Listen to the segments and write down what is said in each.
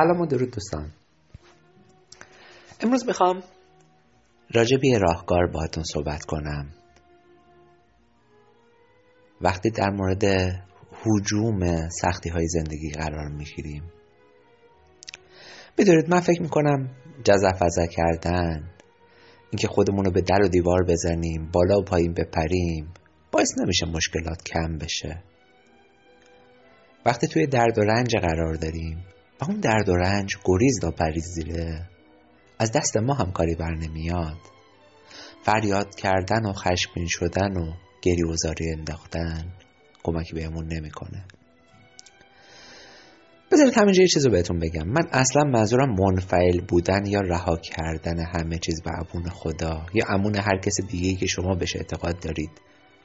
سلام و درود دوستان. امروز می‌خوام راجع به راهکار باهاتون صحبت کنم. وقتی در مورد حجوم سختی های زندگی قرار می‌گیریم. می‌دونید من فکر می‌کنم جزا کردن اینکه خودمون رو به در و دیوار بزنیم بالا و پایین بپریم باعث نمیشه مشکلات کم بشه. وقتی توی درد و رنج قرار داریم و اون درد و رنج گریز پریزیره از دست ما هم کاری بر نمیاد. فریاد کردن و خشمگین شدن و گری و زاری انداختن کمکی بهمون نمی‌کنه. بذارید همینجا یه چیز رو بهتون بگم. من اصلا منظورم منفعل بودن یا رها کردن همه چیز به امون خدا یا امون هر کس دیگه که شما بهش اعتقاد دارید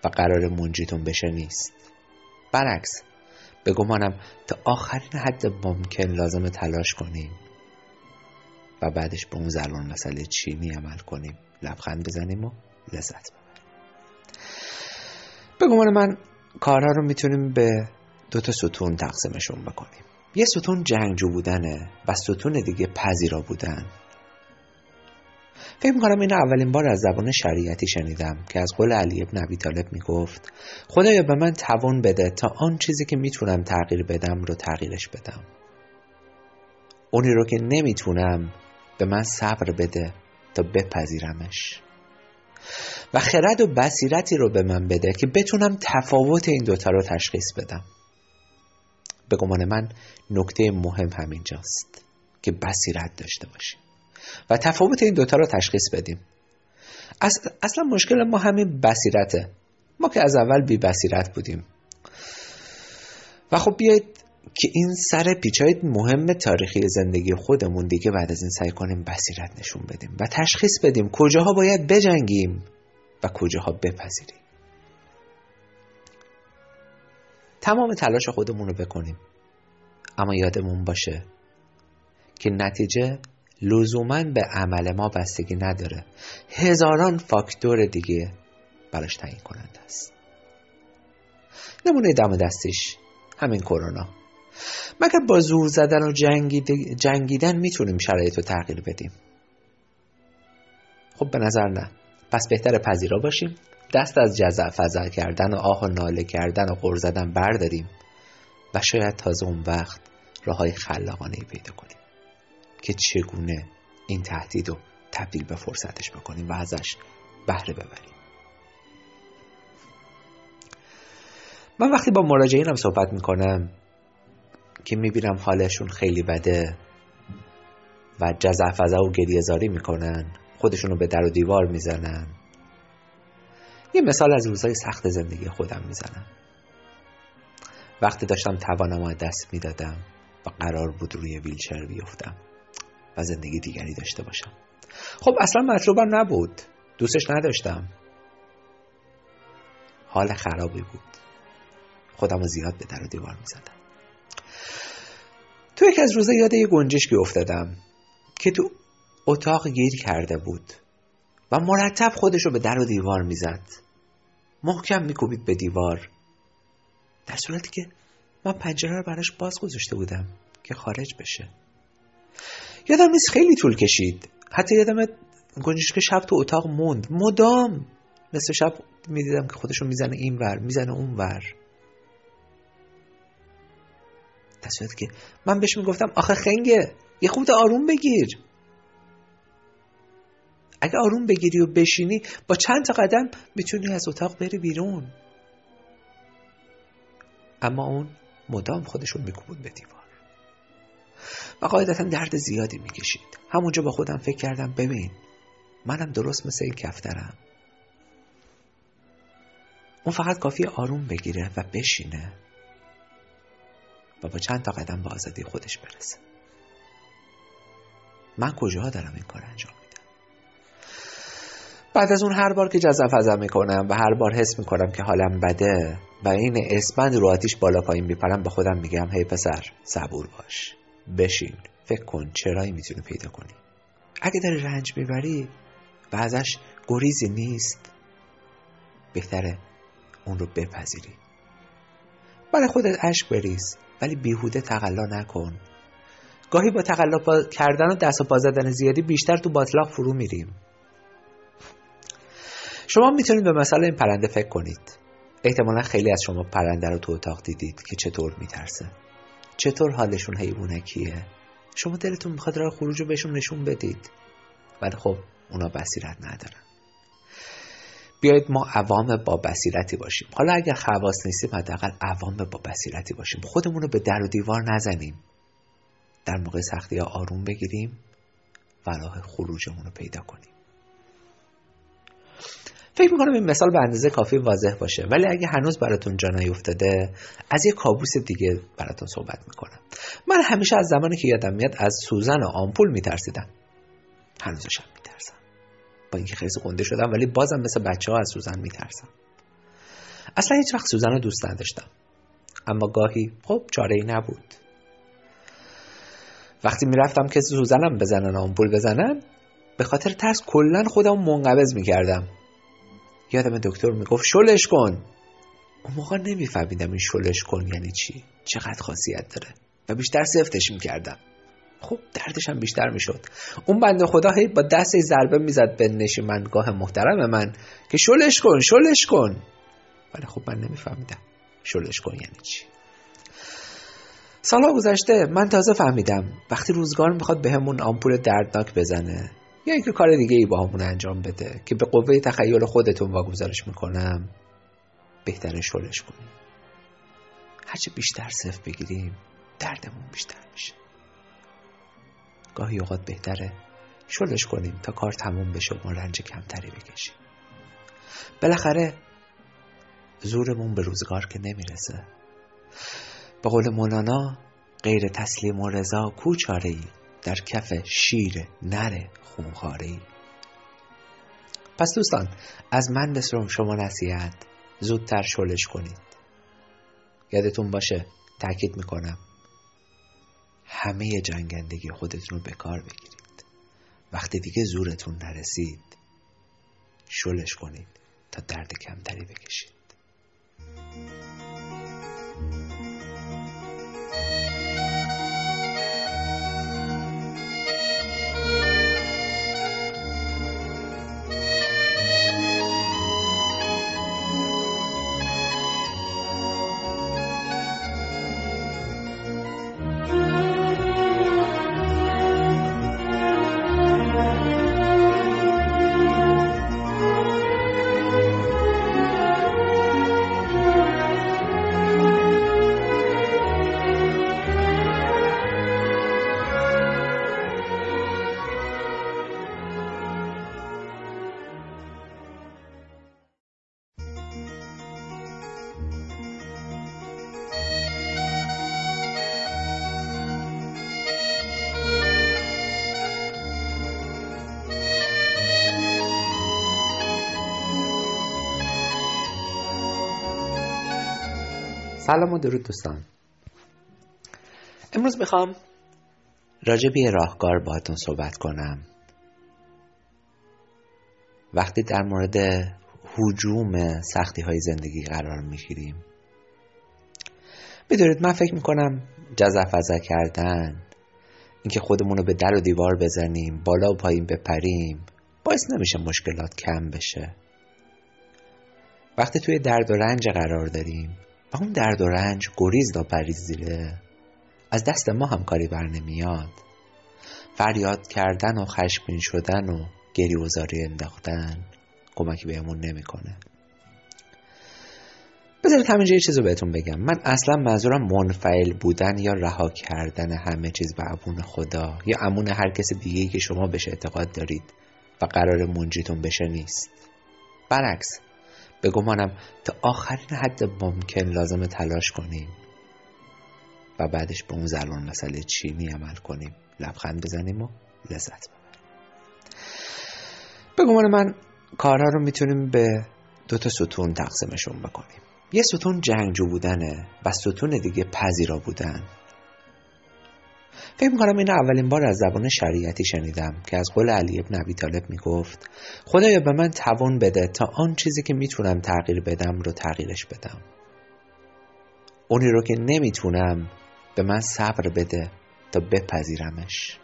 و قرار منجیتون بشه نیست. برعکس به گمانم تا آخرین حد ممکن لازم تلاش کنیم و بعدش به اون زلون مسئله چینی عمل کنیم. لبخند بزنیم و لذت ببریم. به گمان من کارها رو می‌تونیم به دو تا ستون تقسیمشون بکنیم. یه ستون جنگجو بودنه و ستون دیگه پذیرا بودن. فکر می‌کنم این اولین بار از زبان شریعتی شنیدم که از قول علی ابن ابی طالب می‌گفت خدایا به من توان بده تا آن چیزی که می‌تونم تغییر بدم رو تغییرش بدم. اونی رو که نمی‌تونم به من صبر بده تا بپذیرمش. و خرد و بصیرتی رو به من بده که بتونم تفاوت این دوتا رو تشخیص بدم. به گمان من نکته مهم همینجاست که بصیرت داشته باشیم. و تفاوت این دوتا رو تشخیص بدیم. اصلا مشکل ما همین بصیرته. ما که از اول بی بصیرت بودیم. و خب بیایید که این سر پیچای مهم تاریخی زندگی خودمون دیگه بعد از این سعی کنیم بصیرت نشون بدیم و تشخیص بدیم کجاها باید بجنگیم و کجاها بپذیریم. تمام تلاش خودمون رو بکنیم. اما یادمون باشه که نتیجه لزوما به عمل ما بستگی نداره. هزاران فاکتور دیگه براش تعیین کننده است. نمونه دم دستش همین کرونا. مگر با زور زدن و جنگیدن می‌تونیم شرایط رو تغییر بدیم؟ خب به نظر نه. پس بهتر پذیرا باشیم. دست از جزع فضع کردن و آه و ناله کردن و غر زدن برداریم و شاید تازه اون وقت راه های خلاقانه پیدا کنیم. که چگونه این تهدید رو تبدیل به فرصتش بکنیم و ازش بهره ببریم. من وقتی با مراجعینم صحبت می‌کنم که می‌بینم حالشون خیلی بده و جزع و گریه زاری می‌کنن خودشون رو به در و دیوار می‌زنن یه مثال از روزهای سخت زندگی خودم می‌زنم. وقتی داشتم توانم دست می‌دادم و قرار بود روی ویلچر بیفتم. و زندگی دیگری داشته باشم. خب اصلا مطلوبم نبود. دوستش نداشتم. حال خرابی بود. خودم رو زیاد به در و دیوار می‌زدم. تو یک از روزا یاد یه گنجشکی افتادم که تو اتاق گیر کرده بود و مرتب خودش رو به در و دیوار می‌زد. محکم میکوبید به دیوار. در صورتی که من پنجره رو براش باز گذاشته بودم که خارج بشه. یادم نیست خیلی طول کشید. حتی یادم که شب تو اتاق موند. مدام نصف شب می‌دیدم که خودشو می‌زنه این ور می‌زنه اون ور. در که من بهش می‌گفتم آخه خنگه یه خود آروم بگیر. اگه آروم بگیری و بشینی با چند تا قدم می‌تونی از اتاق بری بیرون. اما اون مدام خودشون میکوبود به دیوار. و قاعدتا درد زیادی می‌کشید. همونجا با خودم فکر کردم ببین منم درست مثل این کفترم. اون فقط کافی آروم بگیره و بشینه و با چند تا قدم به آزادی خودش برسه. من کجاها دارم این کار انجام میدم؟ بعد از اون هر بار که جذب فضا می‌کنم و هر بار حس می‌کنم که حالم بده و این اسپند رو آتیش بالا پایین بیپرم به خودم میگم هی پسر صبور باش. بشین. فکر کن چرایی می‌تونی پیدا کنی. اگه داری رنج می‌بری و ازش گریزی نیست بهتره اون رو بپذیری. برای خودت اشک بریز ولی بیهوده تقلا نکن. گاهی با تقلب کردن و دست و پا زدن زیادی بیشتر تو باطلاق فرو میریم. شما می‌تونید به مثال این پرنده فکر کنید. احتمالا خیلی از شما پرنده رو تو اتاق دیدید که چطور میترسه. چطور حالشون حیوانکیه شما دلتون می‌خواد راه خروج رو بهشون نشون بدید. ولی خب اونا بصیرت ندارن. بیایید ما عوام با بصیرتی باشیم. حالا اگر خواص نیستیم حداقل عوام با بصیرتی باشیم. خودمون رو به در و دیوار نزنیم. در موقع سختی ها آروم بگیریم و راه خروجمون رو پیدا کنیم. فکر می‌کنم این مثال به اندازه کافی واضح باشه. ولی اگه هنوز براتون جا نیفتاده از یه کابوس دیگه براتون صحبت می‌کنم. من همیشه از زمانی که یادم میاد از سوزن و آمپول میترسیدم. هنوزشم میترسم. با اینکه خیلی گنده شدم ولی بازم مثل بچه ها از سوزن میترسم. اصلا هیچ وقت سوزن رو دوست نداشتم. اما گاهی خب چاره ای نبود. وقتی می‌رفتم که سوزنم بزنن آمپول بزنن به خاطر ترس کلا خودم منقبض می‌کردم. یادم دکتر می‌گفت شلش کن. اون موقع نمیفهمیدم این شلش کن یعنی چی. چقدر خاصیت داره. و بیشتر سفتش می‌کردم. خب دردش هم بیشتر می‌شد. اون بنده خدا هی با دست ضربه می‌زد به نشیمنگاه محترم من که شلش کن شلش کن. ولی خب من نمیفهمیدم شلش کن یعنی چی. سالها گذشته من تازه فهمیدم. وقتی روزگار می‌خواد بهمون به آمپول دردناک بزنه یا اینکه کار دیگه ای با همون انجام بده که به قوه تخیل خودتون واگذارش می‌کنم. بهتره شلش کنیم. هرچه بیشتر صف بگیریم دردمون بیشتر میشه. گاهی اوقات بهتره شلش کنیم تا کار تموم بشه و رنج کمتری بکشیم. بالاخره زورمون به روزگار که نمی‌رسه. به قول مولانا غیر تسلیم و رضا کو ای در کف شیر نره خونخاره ای پس دوستان از من به شما نصیحت زودتر شلش کنید. یادتون باشه تاکید می‌کنم همه جنگندگی خودتون رو به کار بگیرید. وقتی دیگه زورتون نرسید شلش کنید تا درد کمتری بکشید. سلام و درود دوستان. امروز می‌خوام راجع به راهکار باهاتون صحبت کنم. وقتی در مورد حجوم سختی های زندگی قرار می‌گیریم. می‌دونید من فکر می‌کنم جزا کردن اینکه خودمون رو به در و دیوار بزنیم بالا و پایین بپریم باعث نمیشه مشکلات کم بشه. وقتی توی درد و رنج قرار داریم اون درد و رنج گریز دا پریزیره از دست ما هم کاری بر نمیاد. فریاد کردن و خشمگین شدن و گری و زاری انداختن کمکی بهمون نمی‌کنه. بذارید همینجا یه چیز رو بهتون بگم. من اصلا منظورم منفعل بودن یا رها کردن همه چیز به عبون خدا یا امون هر کس دیگه که شما بهش اعتقاد دارید و قرار منجیتون بشه نیست. برعکس به گمانم تا آخرین حد ممکن لازم تلاش کنیم و بعدش به اون زلون مسئله چینی عمل کنیم. لبخند بزنیم و لذت ببریم. به گمان من کارها رو می‌تونیم به دو تا ستون تقسیمشون بکنیم. یه ستون جنگجو بودنه و ستون دیگه پذیرا بودن. فکر می‌کنم این اولین بار از زبان شریعتی شنیدم که از قول علی ابن ابی طالب می‌گفت خدایا به من توان بده تا آن چیزی که می‌تونم تغییر بدم رو تغییرش بدم. اونی رو که نمی‌تونم به من صبر بده تا بپذیرمش.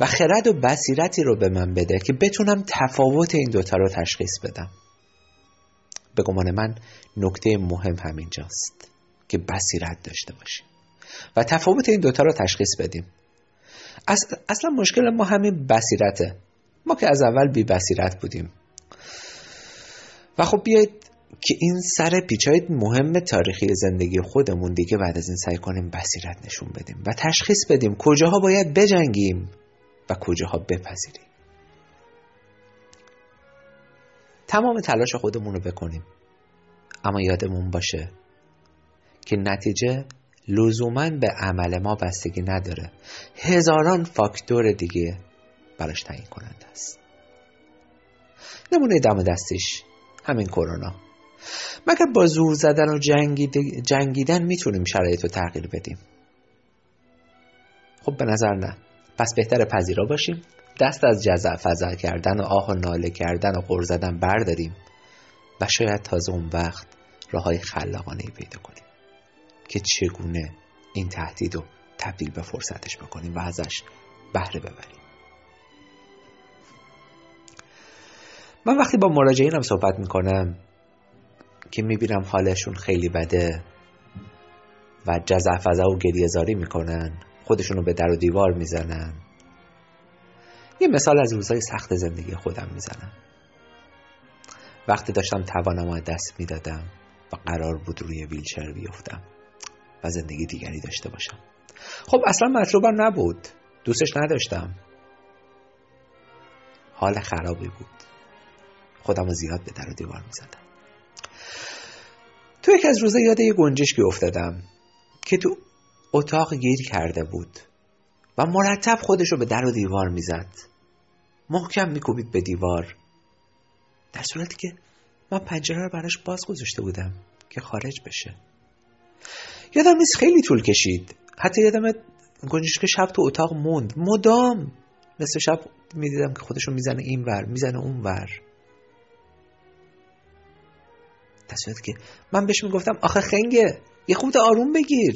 و خرد و بصیرتی رو به من بده که بتونم تفاوت این دوتا رو تشخیص بدم. به گمان من نکته مهم همینجاست که بصیرت داشته باشیم. و تفاوت این دوتا رو تشخیص بدیم. اصلا مشکل ما همین بصیرته. ما که از اول بی بصیرت بودیم. و خب بیایید که این سر پیچای مهم تاریخی زندگی خودمون دیگه بعد از این سعی کنیم بصیرت نشون بدیم و تشخیص بدیم کجاها باید بجنگیم و کجاها بپذیریم. تمام تلاش خودمون رو بکنیم. اما یادمون باشه که نتیجه لزوما به عمل ما بستگی نداره. هزاران فاکتور دیگه براش تعیین کننده است. نمونه دم دستش همین کرونا. مگر با زور زدن و جنگیدن می‌تونیم شرایط رو تغییر بدیم؟ خب به نظر نه. پس بهتر پذیرا باشیم. دست از جزع فضا کردن و آه و ناله کردن و غر زدن برداریم. و شاید تازه اون وقت راه های خلاقانه پیدا کنیم. که چگونه این تهدید رو تبدیل به فرصتش بکنیم و ازش بهره ببریم. من وقتی با مراجعینم صحبت می‌کنم که می‌بینم حالشون خیلی بده و جزع فضا و گریه می‌کنن خودشونو به در و دیوار می‌زنن یه مثال از روزهای سخت زندگی خودم می‌زنم. وقتی داشتم توانم دست می‌دادم و قرار بود روی ویلچر بیفتم. و زندگی دیگری داشته باشم. خب اصلا مطلوبم نبود. دوستش نداشتم. حال خرابی بود. خودم زیاد به در و دیوار می‌زدم. تو یک از روزه یاد یه گنجشکی افتادم که تو اتاق گیر کرده بود و مرتب خودش رو به در و دیوار می‌زد. محکم میکوبید به دیوار. در صورتی که من پنجره رو براش باز گذاشته بودم که خارج بشه. یادم نیست خیلی طول کشید. حتی یادم که شب تو اتاق موند. مدام نصف شب می‌دیدم که خودشو می‌زنه این ور می‌زنه اون ور. در که من بهش می‌گفتم آخه خنگه یه خود آروم بگیر.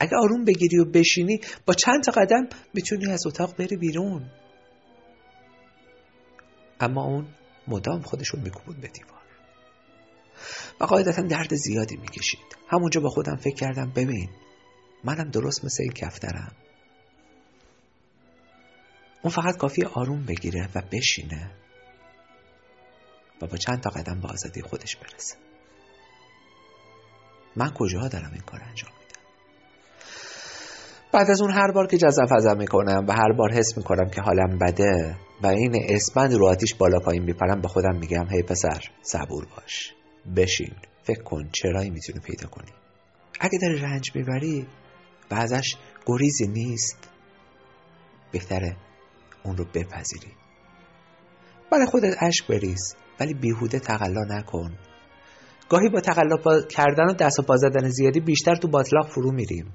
اگه آروم بگیری و بشینی با چند تا قدم می‌تونی از اتاق بری بیرون. اما اون مدام خودشون میکوبود به دیوار. و قاعدتا درد زیادی می‌کشید. همونجا با خودم فکر کردم ببین منم درست مثل این کفترم. اون فقط کافی آروم بگیره و بشینه و با چند تا قدم به آزادی خودش برسه. من کجا دارم این کار انجام میدم؟ بعد از اون هر بار که جزف ازم می‌کنم و هر بار حس می‌کنم که حالم بده و این اسمند رو آتیش بالا پایین میپرم به خودم میگم هی پسر صبور باش. بشین. فکر کن چرایی می‌تونی پیدا کنی. اگه داری رنج می‌بری و ازش گریزی نیست بهتره اون رو بپذیری. برای خودت اشک بریز ولی بیهوده تقلا نکن. گاهی با تقلا کردن و دست و زدن زیادی بیشتر تو باطلاق فرو میریم.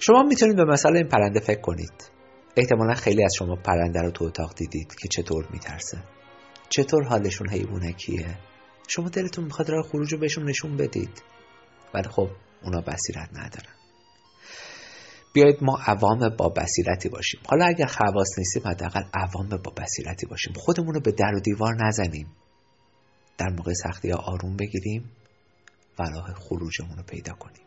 شما می‌تونید به مسئله این پرنده فکر کنید. احتمالا خیلی از شما پرنده رو تو اتاق دیدید که چطور میترسه. چطور حالشون حیوانکیه شما دلتون می‌خواد راه خروج رو بهشون نشون بدید. ولی خب اونا بصیرت ندارن. بیایید ما عوام با بصیرتی باشیم. حالا اگر خواست نیستیم حداقل عوام با بصیرتی باشیم. خودمون رو به در و دیوار نزنیم. در موقع سختی ها آروم بگیریم و راه خروجمون رو پیدا کنیم.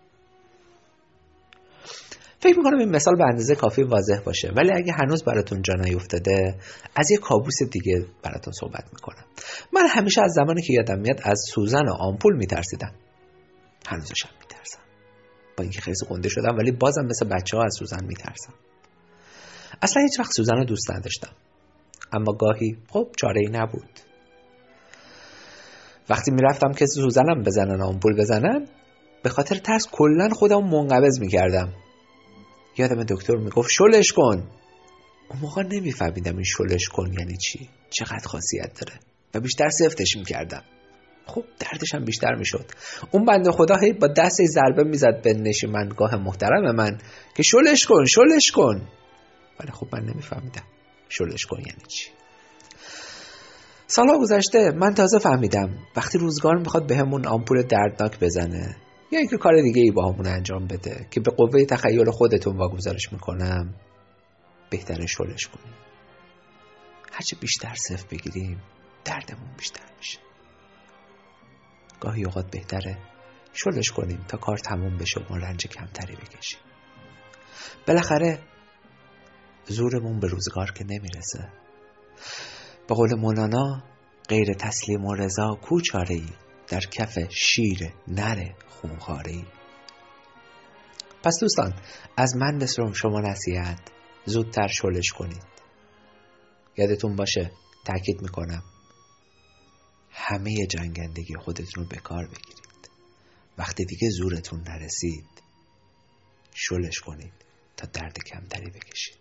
فکر می‌کنم این مثال به اندازه کافی واضح باشه. ولی اگه هنوز براتون جا نیفتاده از یه کابوس دیگه براتون صحبت می‌کنم. من همیشه از زمانی که یادم میاد از سوزن و آمپول میترسیدم. هنوزشم میترسم. با اینکه خیلی گنده شدم ولی بازم مثل بچه ها از سوزن میترسم. اصلا هیچ وقت سوزن رو دوست نداشتم. اما گاهی خب چاره ای نبود. وقتی می‌رفتم که سوزنم بزنن آمپول بزنن به خاطر ترس کلا خودم منقبض می‌کردم. یادم دکتر می‌گفت شلش کن. اون موقع نمیفهمیدم این شلش کن یعنی چی. چقدر خاصیت داره. و بیشتر سفتش می‌کردم. خب دردش هم بیشتر می‌شد. اون بنده خدا هی با دست ضربه می‌زد به نشیمنگاه محترم من که شلش کن شلش کن. ولی خب من نمیفهمیدم شلش کن یعنی چی. سالها گذشته من تازه فهمیدم وقتی روزگار می‌خواد بهمون به آمپول دردناک بزنه یا اینکه کار دیگه ای با همون انجام بده که به قوه تخیل خودتون واگذارش می‌کنم بهتره شلش کنیم. هرچه بیشتر صرف بگیریم دردمون بیشتر میشه. گاهی اوقات بهتره شلش کنیم تا کار تموم بشه و رنج کمتری بکشیم. بالاخره زورمون به روزگار که نمی‌رسه. به قول مولانا غیر تسلیم و رضا کوچاره ای در کف شیر نر خونخاره ای پس دوستان از من به شما نصیحت زودتر شلش کنید. یادتون باشه تاکید می‌کنم همه جنگندگی خودتون رو به کار بگیرید. وقتی دیگه زورتون نرسید شلش کنید تا درد کمتری بکشید.